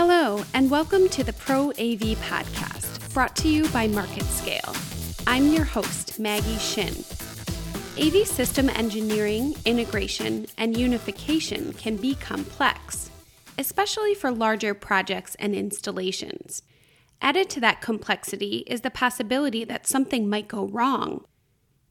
Hello, and welcome to the Pro AV podcast, brought to you by MarketScale. I'm your host, Maggie Shin. AV system engineering, integration, and unification can be complex, especially for larger projects and installations. Added to that complexity is the possibility that something might go wrong.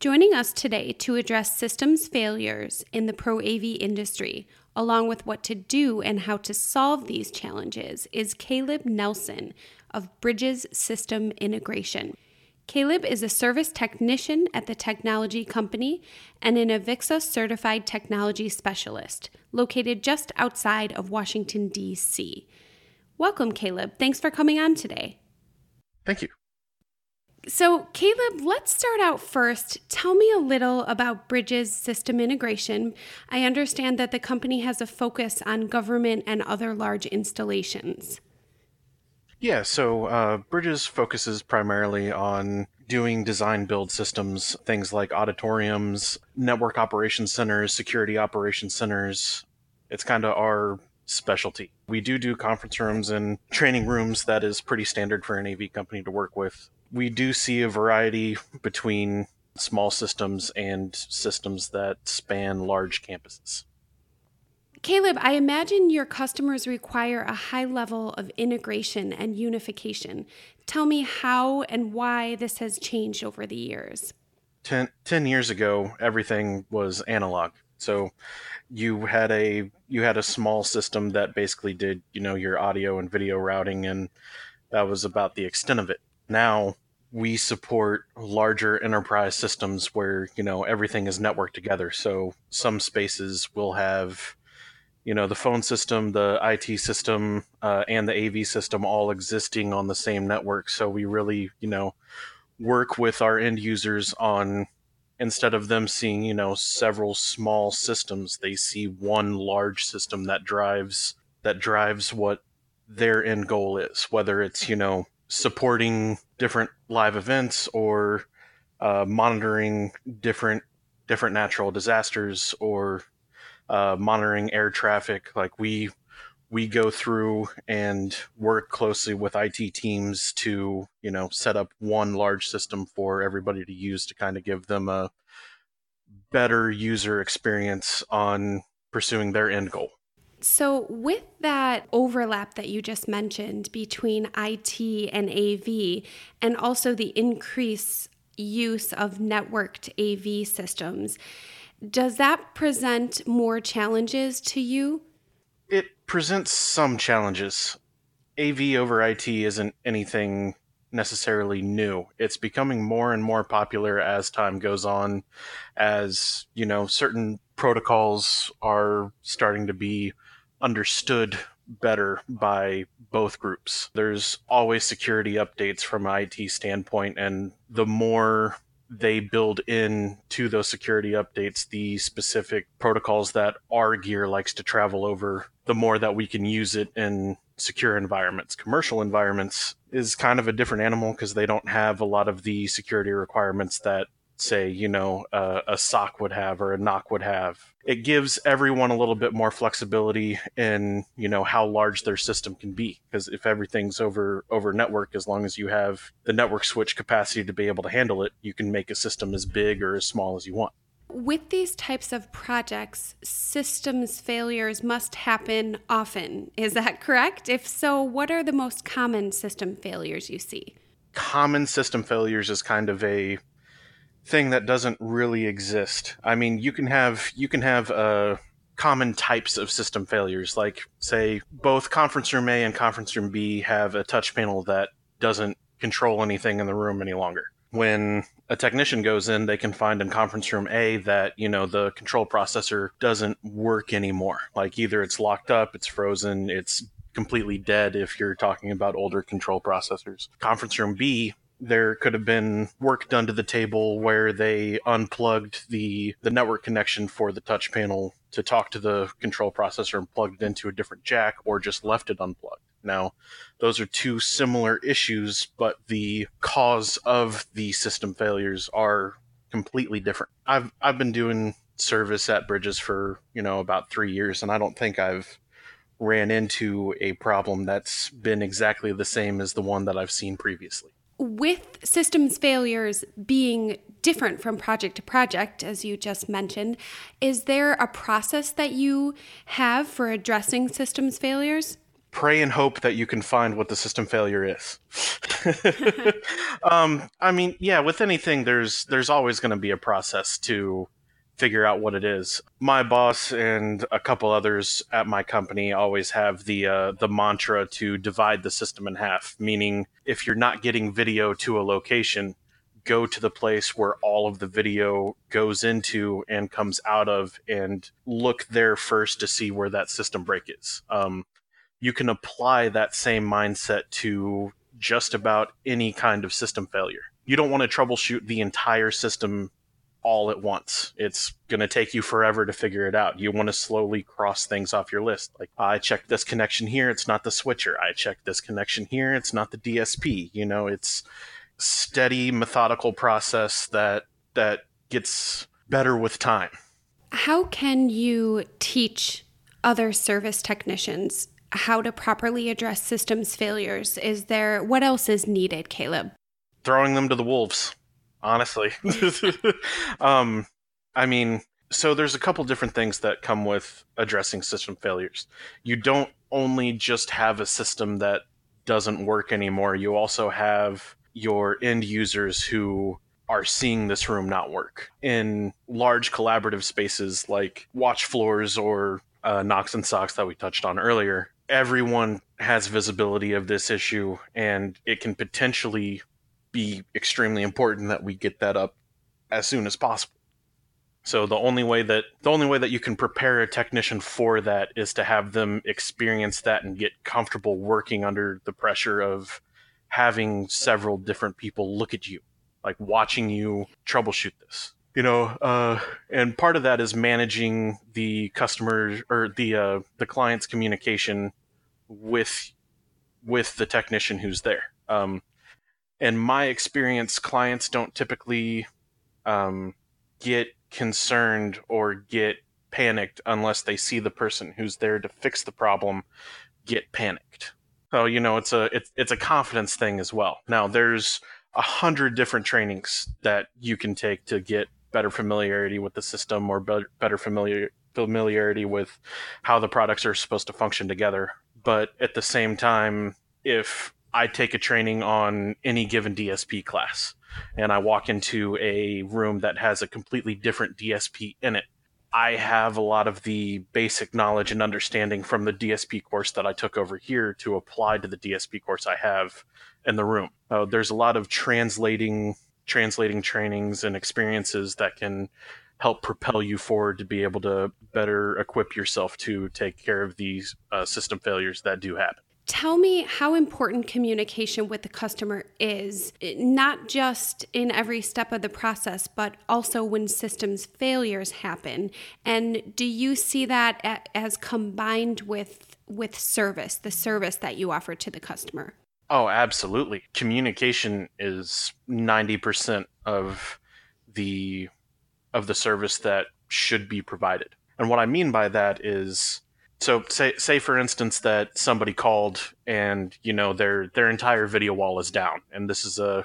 Joining us today to address systems failures in the Pro AV industry along with what to do and how to solve these challenges, is Caleb Nelson of Bridges System Integration. Caleb is a service technician at the technology company and an Avixa certified technology specialist located just outside of Washington, D.C. Welcome, Caleb. Thanks for coming on today. Thank you. So, Caleb, let's start out first. Tell me a little about Bridges system integration. I understand that the company has a focus on government and other large installations. Yeah, so uh, Bridges focuses primarily on doing design build systems, things like auditoriums, network operations centers, security operations centers. It's kind of our specialty. We do do conference rooms and training rooms that is pretty standard for an AV company to work with we do see a variety between small systems and systems that span large campuses. Caleb, I imagine your customers require a high level of integration and unification. Tell me how and why this has changed over the years. Ten, 10 years ago, everything was analog. So you had a you had a small system that basically did, you know, your audio and video routing and that was about the extent of it now we support larger enterprise systems where you know everything is networked together. So some spaces will have you know the phone system the it system uh, and the av system all existing on the same network. So we really you know work with our end users on instead of them seeing you know several small systems they see one large system that drives that drives what their end goal is whether it's you know supporting different live events or uh, monitoring different different natural disasters or uh, monitoring air traffic. Like we we go through and work closely with IT teams to you know set up one large system for everybody to use to kind of give them a better user experience on pursuing their end goal. So, with that overlap that you just mentioned between IT and AV, and also the increased use of networked AV systems, does that present more challenges to you? It presents some challenges. AV over IT isn't anything necessarily new. It's becoming more and more popular as time goes on, as, you know, certain protocols are starting to be understood better by both groups. There's always security updates from an IT standpoint, and the more they build in to those security updates the specific protocols that our gear likes to travel over, the more that we can use it in secure environments. Commercial environments is kind of a different animal because they don't have a lot of the security requirements that say, you know, uh, a SOC would have or a NOC would have. It gives everyone a little bit more flexibility in, you know, how large their system can be. Because if everything's over over network, as long as you have the network switch capacity to be able to handle it, you can make a system as big or as small as you want. With these types of projects, systems failures must happen often. Is that correct? If so, what are the most common system failures you see? Common system failures is kind of a thing that doesn't really exist. I mean, you can have you can have uh, common types of system failures, like say both conference room A and conference room B have a touch panel that doesn't control anything in the room any longer. When a technician goes in, they can find in conference room A that, you know, the control processor doesn't work anymore. Like either it's locked up, it's frozen, it's completely dead if you're talking about older control processors. Conference room B there could have been work done to the table where they unplugged the the network connection for the touch panel to talk to the control processor and plugged it into a different jack or just left it unplugged. Now, those are two similar issues, but the cause of the system failures are completely different. I've I've been doing service at Bridges for, you know, about 3 years and I don't think I've ran into a problem that's been exactly the same as the one that I've seen previously. With systems failures being different from project to project, as you just mentioned, is there a process that you have for addressing systems failures? Pray and hope that you can find what the system failure is. um, I mean, yeah, with anything, there's there's always going to be a process to figure out what it is. My boss and a couple others at my company always have the uh, the mantra to divide the system in half, meaning if you're not getting video to a location, go to the place where all of the video goes into and comes out of, and look there first to see where that system break is. Um, you can apply that same mindset to just about any kind of system failure. You don't want to troubleshoot the entire system all at once. It's going to take you forever to figure it out. You want to slowly cross things off your list. Like, I checked this connection here, it's not the switcher. I checked this connection here, it's not the DSP. You know, it's steady, methodical process that that gets better with time. How can you teach other service technicians how to properly address systems failures? Is there what else is needed, Caleb? Throwing them to the wolves honestly. um, I mean, so there's a couple different things that come with addressing system failures. You don't only just have a system that doesn't work anymore, you also have your end users who are seeing this room not work. In large collaborative spaces like watch floors or uh, and SOCs that we touched on earlier, everyone has visibility of this issue and it can potentially be extremely important that we get that up as soon as possible. So the only way that the only way that you can prepare a technician for that is to have them experience that and get comfortable working under the pressure of having several different people look at you, like watching you troubleshoot this. You know, uh, and part of that is managing the customer or the uh, the client's communication with with the technician who's there. Um, in my experience, clients don't typically um, get concerned or get panicked unless they see the person who's there to fix the problem get panicked. So you know, it's a it's it's a confidence thing as well. Now, there's a hundred different trainings that you can take to get better familiarity with the system or better, better familiar familiarity with how the products are supposed to function together. But at the same time, if I take a training on any given DSP class and I walk into a room that has a completely different DSP in it. I have a lot of the basic knowledge and understanding from the DSP course that I took over here to apply to the DSP course I have in the room. Uh, there's a lot of translating translating trainings and experiences that can help propel you forward to be able to better equip yourself to take care of these uh, system failures that do happen. Tell me how important communication with the customer is, not just in every step of the process, but also when systems failures happen. And do you see that as combined with with service, the service that you offer to the customer? Oh, absolutely. Communication is 90% of the of the service that should be provided. And what I mean by that is so say say for instance that somebody called and you know their their entire video wall is down. And this is a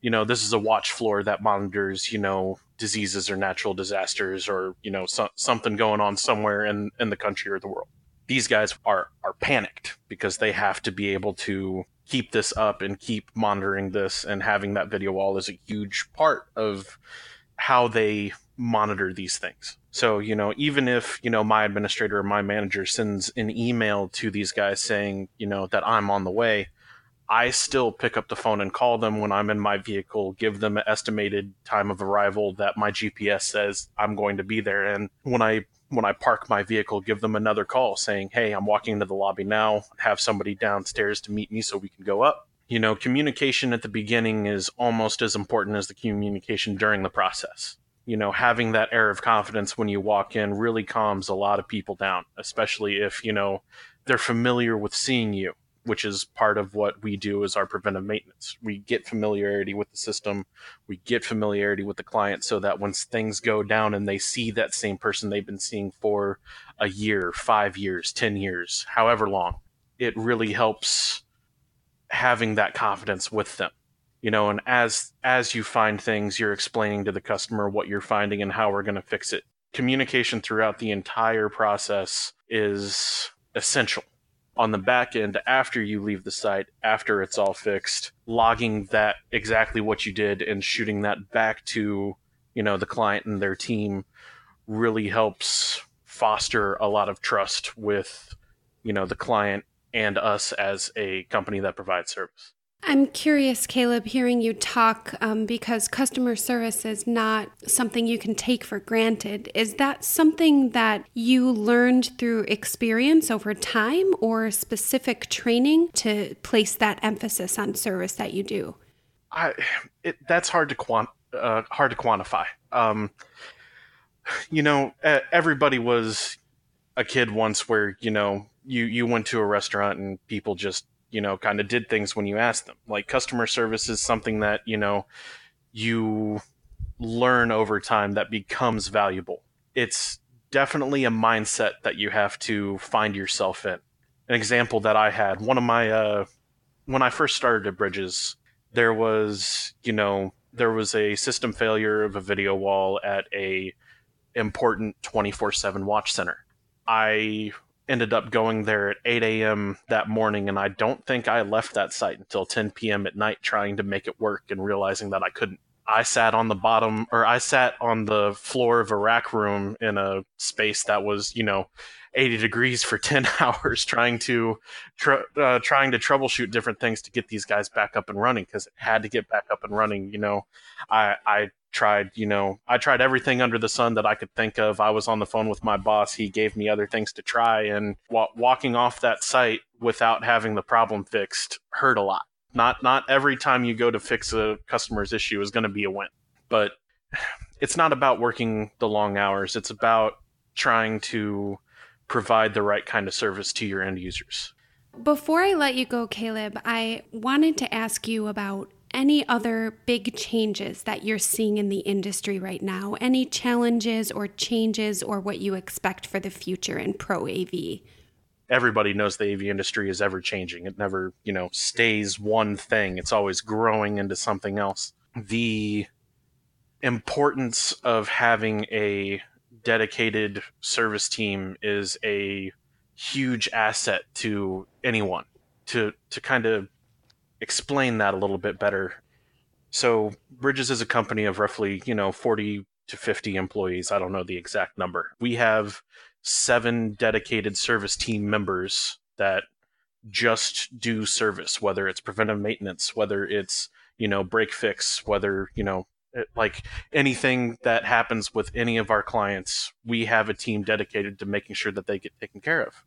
you know this is a watch floor that monitors you know diseases or natural disasters or you know so, something going on somewhere in in the country or the world. These guys are are panicked because they have to be able to keep this up and keep monitoring this and having that video wall is a huge part of how they monitor these things so, you know, even if, you know, my administrator or my manager sends an email to these guys saying, you know, that I'm on the way, I still pick up the phone and call them when I'm in my vehicle, give them an estimated time of arrival that my GPS says I'm going to be there. And when I when I park my vehicle, give them another call saying, Hey, I'm walking into the lobby now, have somebody downstairs to meet me so we can go up. You know, communication at the beginning is almost as important as the communication during the process you know, having that air of confidence when you walk in really calms a lot of people down, especially if, you know, they're familiar with seeing you. which is part of what we do as our preventive maintenance. We get familiarity with the system, we get familiarity with the client so that once things go down and they see that same person they've been seeing for a year, five years, 10 years, however long, it really helps having that confidence with them you know and as as you find things you're explaining to the customer what you're finding and how we're going to fix it. Communication throughout the entire process is essential. On the back end after you leave the site after it's all fixed logging that exactly what you did and shooting that back to you know the client and their team really helps foster a lot of trust with you know the client and us as a company that provides service I'm curious, Caleb, hearing you talk um, because customer service is not something you can take for granted. Is that something that you learned through experience over time or specific training to place that emphasis on service that you do? I, it, that's hard to quant, uh, hard to quantify. Um, you know, everybody was a kid once where you know you you went to a restaurant and people just you know, kind of did things when you asked them. Like customer service is something that, you know, you learn over time that becomes valuable. It's definitely a mindset that you have to find yourself in. An example that I had, one of my, uh, when I first started at Bridges, there was, you know, there was a system failure of a video wall at a important 24/7 watch center. I ended up going there at 8 a.m. that morning, and I don't think I left that site until 10 p.m. at night trying to make it work and realizing that I couldn't. I sat on the bottom, or I sat on the floor of a rack room in a space that was, you know, 80 degrees for 10 hours trying to tr- uh, trying to troubleshoot different things to get these guys back up and running because it had to get back up and running you know i i tried, you know, I tried everything under the sun that I could think of. I was on the phone with my boss. He gave me other things to try. And w- walking off that site without having the problem fixed hurt a lot. Not, not every time you go to fix a customer's issue is going to be a win. But it's not about working the long hours. It's about trying to provide the right kind of service to your end users. Before I let you go, Caleb, I wanted to ask you about any other big changes that you're seeing in the industry right now? Any challenges or changes or what you expect for the future in pro AV? Everybody knows the AV industry is ever changing. It never, you know, stays one thing. It's always growing into something else. The importance of having a dedicated service team is a huge asset to anyone to to kind of explain that a little bit better. So Bridges is a company of roughly, you know, 40 to 50 employees. I don't know the exact number. We have seven dedicated service team members that just do service, whether it's preventive maintenance, whether it's, you know, break fix, whether, you know, like anything that happens with any of our clients, we have a team dedicated to making sure that they get taken care of.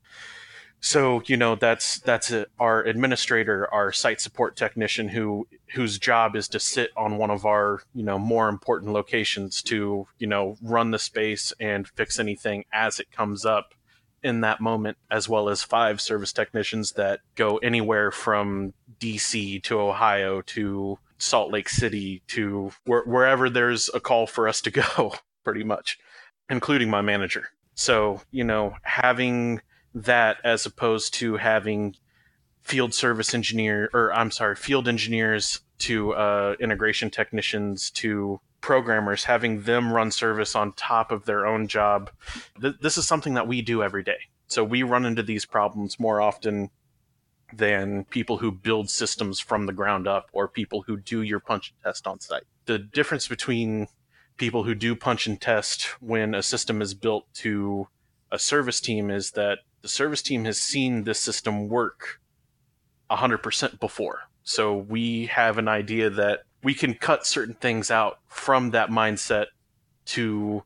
So you know that's that's a, our administrator our site support technician who whose job is to sit on one of our you know more important locations to you know run the space and fix anything as it comes up in that moment as well as five service technicians that go anywhere from DC to Ohio to Salt Lake City to where, wherever there's a call for us to go pretty much including my manager so you know having that as opposed to having field service engineer or I'm sorry, field engineers to uh, integration technicians to programmers, having them run service on top of their own job. Th- this is something that we do every day. So we run into these problems more often than people who build systems from the ground up or people who do your punch and test on site. The difference between people who do punch and test when a system is built to a service team is that the service team has seen this system work 100% before. So we have an idea that we can cut certain things out from that mindset to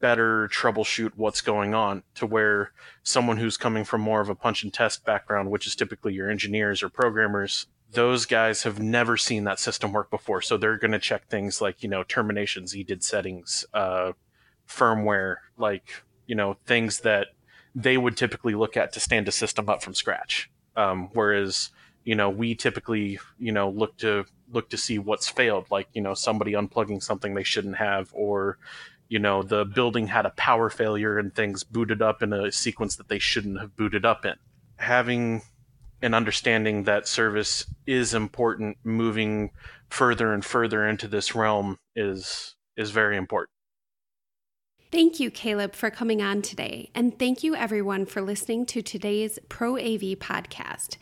better troubleshoot what's going on to where someone who's coming from more of a punch and test background, which is typically your engineers or programmers, those guys have never seen that system work before. So they're going to check things like, you know, terminations, EDID settings, uh, firmware, like, you know, things that they would typically look at to stand a system up from scratch. Um, whereas you know we typically you know look to look to see what's failed, like you know somebody unplugging something they shouldn't have, or you know the building had a power failure and things booted up in a sequence that they shouldn't have booted up in. Having an understanding that service is important moving further and further into this realm is is very important. Thank you, Caleb, for coming on today. And thank you, everyone, for listening to today's Pro AV podcast.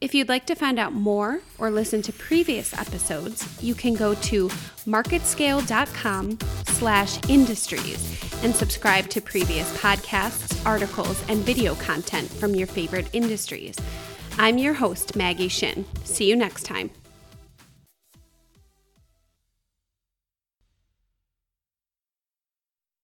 If you'd like to find out more or listen to previous episodes, you can go to marketscale.com slash industries and subscribe to previous podcasts, articles, and video content from your favorite industries. I'm your host, Maggie Shin. See you next time.